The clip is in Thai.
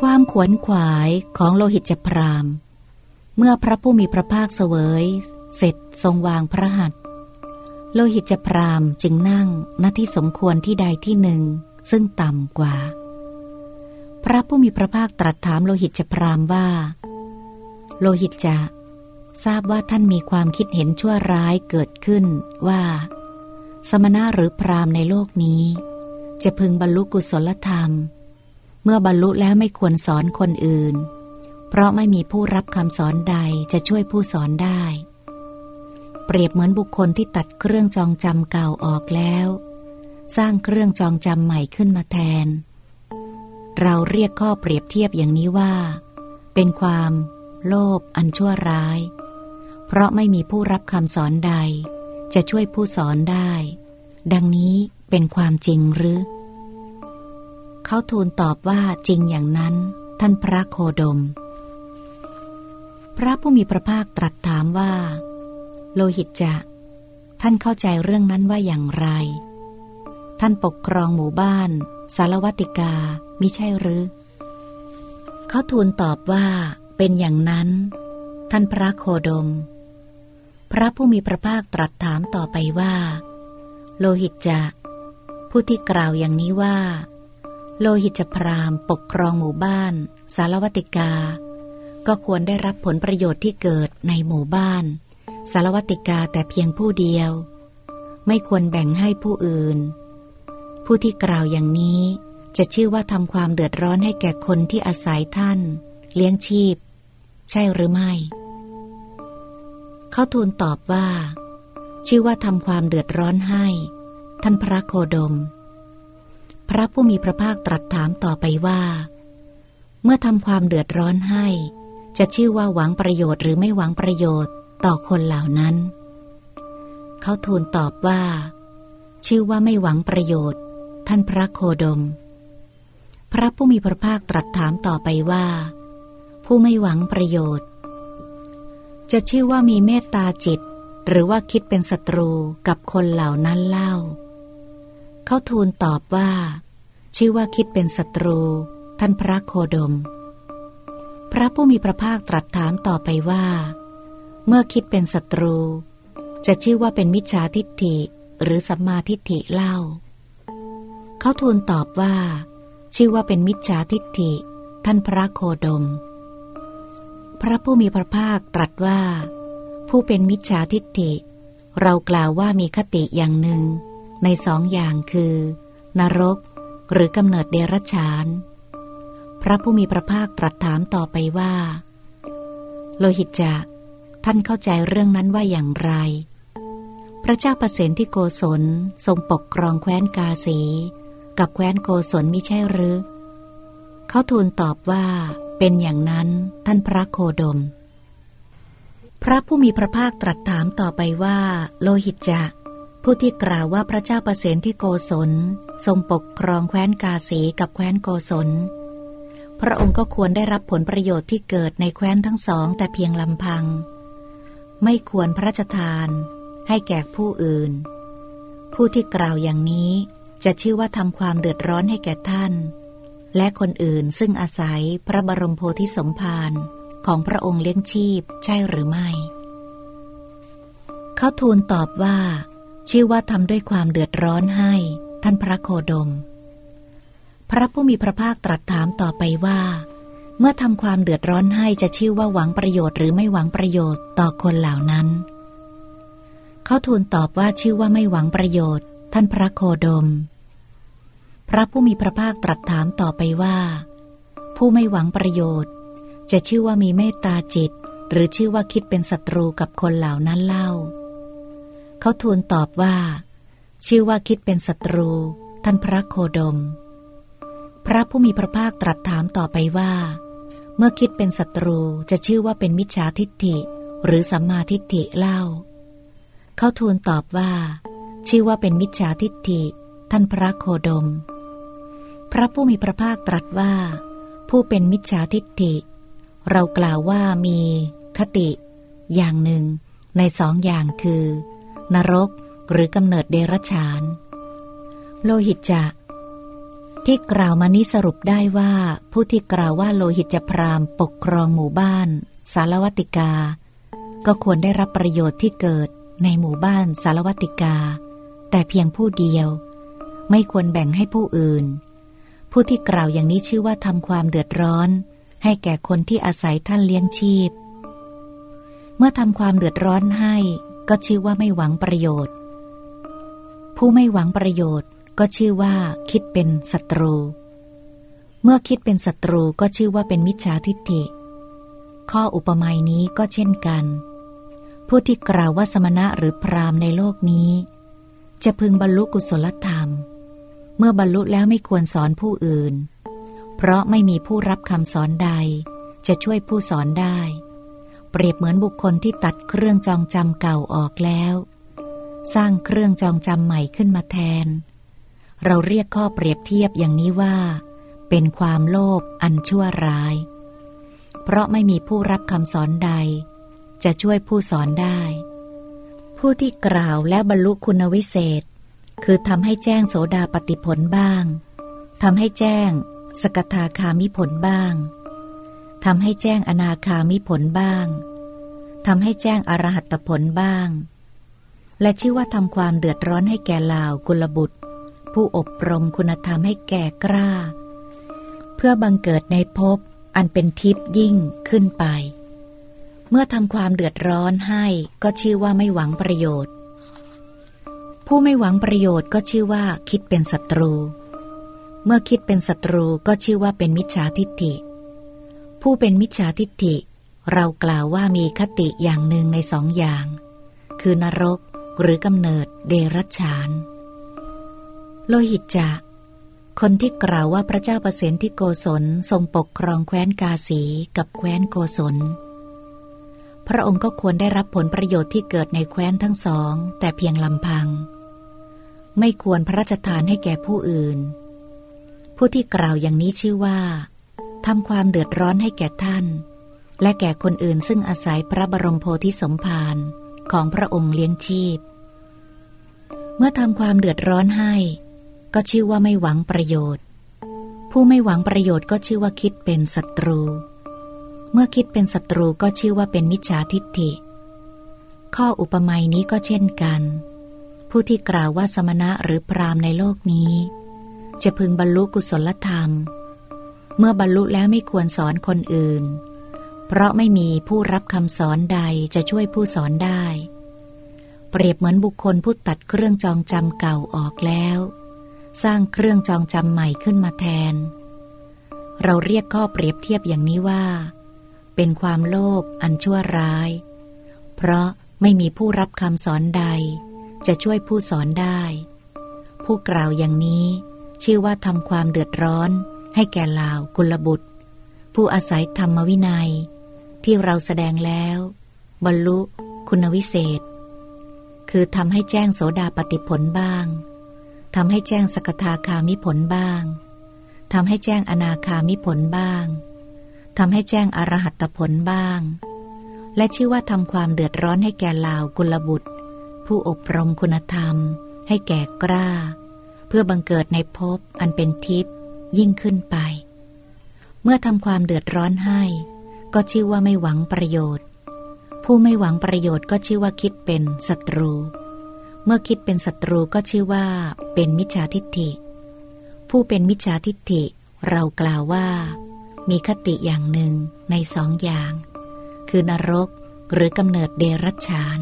ความขวนขวายของโลหิตจพรามเมื่อพระผู้มีพระภาคเสวย เสร็จทรงวางพระหัตถ์โลหิตจพรามจึงนั่งณที่สมควรที่ใดที่หนึ่ง ซึ่งต่ำกว่า พระผู้มีพระภาคตรัสถามโลหิตจพรามว่า โลหิตจะทราบว่าท่านมีความคิดเห็นชั่วร้ายเกิดขึ้นว่า สมณะหรือพรามในโลกนี้ จะพึงบรรลุกุศลธรรม เมื่อบรรลุแล้วไม่ควรสอนคนอื่น เพราะไม่มีผู้รับคำสอนใดจะช่วยผู้สอนได้ เปรียบเหมือนบุคคลที่ตัดเครื่องจองจำเก่าออกแล้ว สร้างเครื่องจองจำใหม่ขึ้นมาแทน เราเรียกข้อเปรียบเทียบอย่างนี้ว่า เป็นความ โลภอันชั่วร้าย เพราะไม่มีผู้รับคำสอนใด จะช่วยผู้สอนได้ ดังนี้เป็นความจริงหรือ เขาทูลตอบว่าจริงอย่างนั้น ท่านพระโคดม พระผู้มีพระภาคตรัสถามว่า โลหิตจะ ท่านเข้าใจเรื่องนั้นว่าอย่างไร ท่านปกครองหมู่บ้าน สารวัติกามิใช่หรือ เขาทูลตอบว่า เป็นอย่างนั้น ท่านพระโคดม พระผู้มีพระภาคตรัสถามต่อไปว่า โลหิตจะ ผู้ที่กล่าวอย่างนี้ว่า โลหิตจพรามปกครองหมู่บ้าน สารวัติกา ก็ควรได้รับผลประโยชน์ที่เกิดในหมู่บ้าน สารวัติกาแต่เพียงผู้เดียว ไม่ควรแบ่งให้ผู้อื่น ผู้ที่กล่าวอย่างนี้จะชื่อว่าทำความเดือดร้อนให้แก่คนที่อาศัยท่าน เลี้ยงชีพ ใช่หรือไม่ เขาทูลตอบว่า ชื่อว่าทำความเดือดร้อนให้ ท่านพระโคดม พระผู้มีพระภาคตรัสถามต่อไปว่า เมื่อทำความเดือดร้อนให้ จะชื่อว่าหวังประโยชน์หรือไม่หวังประโยชน์ต่อคนเหล่านั้น เขาทูลตอบว่า ชื่อว่าไม่หวังประโยชน์ ท่านพระโคดม พระผู้มีพระภาคตรัสถามต่อไปว่า ผู้ไม่หวังประโยชน์ จะชื่อว่ามีเมตตาจิต หรือว่าคิดเป็นศัตรูกับคนเหล่านั้นเล่าเขาทูลตอบว่า ชื่อว่าคิดเป็นศัตรู ท่านพระโคดม พระผู้มีพระภาคตรัสถามต่อไปว่า เมื่อคิดเป็นศัตรู จะชื่อว่าเป็นมิจฉาทิฏฐิหรือสัมมาทิฏฐิเล่า เขาทูลตอบว่า ชื่อว่าเป็นมิจฉาทิฏฐิ ท่านพระโคดม พระผู้มีพระภาคตรัสว่า ผู้เป็นมิจฉาทิฏฐิ เรากล่าวว่ามีคติอย่างหนึ่ง ในสองอย่างคือ นรก หรือกำเนิดเดรัจฉาน พระผู้มีพระภาคตรัสถามต่อไปว่า โลหิตจะ ท่านเข้าใจเรื่องนั้นว่าอย่างไร พระเจ้าประเสนที่โกศลทรงปกครองแคว้นกาสี กับแคว้นโกศลมิใช่หรือ เขาทูลตอบว่าเป็นอย่างนั้นท่านพระโคดม พระผู้มีพระภาคตรัสถามต่อไปว่า โลหิตจะ ผู้ที่กล่าวว่าพระเจ้าประเสนที่โกศล ทรงปกครองแคว้นกาสีกับแคว้นโกศล พระองค์ก็ควรได้รับผลประโยชน์ที่เกิดในแคว้นทั้งสองแต่เพียงลำพัง ไม่ควรพระราชทาน ให้แก่ผู้อื่น ผู้ที่กล่าวอย่างนี้จะชื่อว่าทำความเดือดร้อนให้แก่ท่าน และคนอื่นซึ่งอาศัยพระบรมโพธิสมภารของพระองค์เลี้ยงชีพใช่หรือไม่ เขาทูลตอบว่า ชื่อว่าทำด้วยความเดือดร้อนให้ ท่านพระโคดม พระผู้มีพระภาคตรัสถามต่อไปว่า เมื่อทำความเดือดร้อนให้จะชื่อว่าหวังประโยชน์หรือไม่หวังประโยชน์ต่อคนเหล่านั้น เขาทูลตอบว่าชื่อว่าไม่หวังประโยชน์ ท่านพระโคดม พระผู้มีพระภาคตรัสถามต่อไปว่า ผู้ไม่หวังประโยชน์ จะชื่อว่ามีเมตตาจิต หรือชื่อว่าคิดเป็นศัตรูกับคนเหล่านั้นเล่า เขาทูลตอบว่า ชื่อว่าคิดเป็นศัตรู ท่านพระโคดม พระผู้มีพระภาคตรัสถามต่อไปว่า เมื่อคิดเป็นศัตรูจะชื่อว่าเป็นมิจฉาทิฏฐิ หรือสัมมาทิฏฐิเล่า เขาทูลตอบว่า ชื่อว่าเป็นมิจฉาทิฏฐิ ท่านพระโคดม พระผู้มีพระภาคตรัสว่า ผู้เป็นมิจฉาทิฏฐิ เรากล่าวว่ามีคติ อย่างหนึ่งในสองอย่างคือ นรกหรือกำเนิดเดรัจฉาน โลหิตจะ ที่กล่าวมานี้สรุปได้ว่าผู้ที่กล่าวว่าโลหิตจะพรามปกครองหมู่บ้าน สารวัติกา ก็ควรได้รับประโยชน์ที่เกิดในหมู่บ้านสารวัติกา แต่เพียงผู้เดียว ไม่ควรแบ่งให้ผู้อื่น ผู้ที่กล่าวอย่างนี้ชื่อว่าทำความเดือดร้อน ให้แก่คนที่อาศัยท่านเลี้ยงชีพ เมื่อทำความเดือดร้อนให้ ก็ชื่อว่าไม่หวังประโยชน์ ผู้ไม่หวังประโยชน์ก็ชื่อว่าคิดเป็นศัตรู เมื่อคิดเป็นศัตรูก็ชื่อว่าเป็นมิจฉาทิฏฐิ ข้ออุปมานี้ก็เช่นกัน ผู้ที่กล่าวว่าสมณะหรือพรามในโลกนี้ จะพึงบรรลุกุศลธรรม เมื่อบรรลุแล้วไม่ควรสอนผู้อื่น เพราะไม่มีผู้รับคำสอนใด จะช่วยผู้สอนได้ เปรียบเหมือนบุคคลที่ตัดเครื่องจองจำเก่าออกแล้ว สร้างเครื่องจองจำใหม่ขึ้นมาแทน เราเรียกข้อเปรียบเทียบอย่างนี้ว่า เป็นความโลภอันชั่วร้าย เพราะไม่มีผู้รับคำสอนใด จะช่วยผู้สอนได้ ผู้ที่กล่าวและบรรลุคุณวิเศษ คือทำให้แจ้งโสดาปฏิผลบ้างทำให้แจ้ง สกทาคามิผลบ้าง ทำให้แจ้งอนาคามิผลบ้างทำให้แจ้งอรหัตผลบ้าง และชื่อว่าทำความเดือดร้อนให้แก่ลาวกุลบุตร ผู้อบรมคุณธรรมให้แก่กล้า เพื่อบังเกิดในภพอันเป็นทิพย์ยิ่งขึ้นไป เมื่อทำความเดือดร้อนให้ก็ชื่อว่าไม่หวังประโยชน์ ผู้ไม่หวังประโยชน์ก็ชื่อว่าคิดเป็นศัตรู เมื่อคิดเป็นศัตรูก็ชื่อว่าเป็นมิจฉาทิฏฐิ ผู้เป็นมิจฉาทิฏฐิ เรากล่าวว่ามีคติอย่างหนึ่งในสองอย่าง คือนรกหรือกำเนิดเดรัจฉาน โลหิตจะ คนที่กล่าวว่าพระเจ้าประสิทธิโกศลทรงปกครองแคว้นกาสีกับแคว้นโกศล พระองค์ก็ควรได้รับผลประโยชน์ที่เกิดในแคว้นทั้งสอง แต่เพียงลำพัง ไม่ควรพระราชทานให้แก่ผู้อื่น ผู้ที่กล่าวอย่างนี้ชื่อว่า ทำความเดือดร้อนให้แก่ท่าน และแก่คนอื่นซึ่งอาศัยพระบรมโพธิสมภารของพระองค์เลี้ยงชีพ เมื่อทำความเดือดร้อนให้ ก็ชื่อว่าไม่หวังประโยชน์ ผู้ไม่หวังประโยชน์ก็ชื่อว่าคิดเป็นศัตรู เมื่อคิดเป็นศัตรูก็ชื่อว่าเป็นมิจฉาทิฏฐิ ข้ออุปมานี้ก็เช่นกัน ผู้ที่กล่าวว่าสมณะหรือพรามในโลกนี้ จะพึงบรรลุกุศลธรรม เมื่อบรรลุแล้วไม่ควรสอนคนอื่น เพราะไม่มีผู้รับคำสอนใดจะช่วยผู้สอนได้ เปรียบเหมือนบุคคลผู้ตัดเครื่องจองจำเก่าออกแล้ว สร้างเครื่องจองจำใหม่ขึ้นมาแทน เราเรียกข้อเปรียบเทียบอย่างนี้ว่า เป็นความโลภอันชั่วร้าย เพราะไม่มีผู้รับคำสอนใด จะช่วยผู้สอนได้ ผู้กล่าวอย่างนี้ชื่อว่าทำความเดือดร้อน ให้แก่ลาวกุลบุตร ผู้อาศัยธรรมวินัย ที่เราแสดงแล้ว บรรลุคุณวิเศษ คือทำให้แจ้งโสดาปฏิผลบ้างทำให้แจ้งสกทาคามิผลบ้างทำให้แจ้งอนาคามิผลบ้างทำให้แจ้งอรหัตผลบ้าง และชื่อว่าทำความเดือดร้อนให้แก่ลาวกุลบุตร ผู้อบรมคุณธรรม ให้แก่กล้า เพื่อบังเกิดในภพอันเป็นทิพย์ ยิ่งขึ้นไป เมื่อทำความเดือดร้อนให้ ก็ชื่อว่าไม่หวังประโยชน์ ผู้ไม่หวังประโยชน์ก็ชื่อว่าคิดเป็นศัตรู เมื่อคิดเป็นศัตรูก็ชื่อว่า เป็นมิจฉาทิฏฐิ ผู้เป็นมิจฉาทิฏฐิ เรากล่าวว่า มีคติอย่างหนึ่งในสองอย่าง คือนรกหรือกำเนิดเดรัจฉาน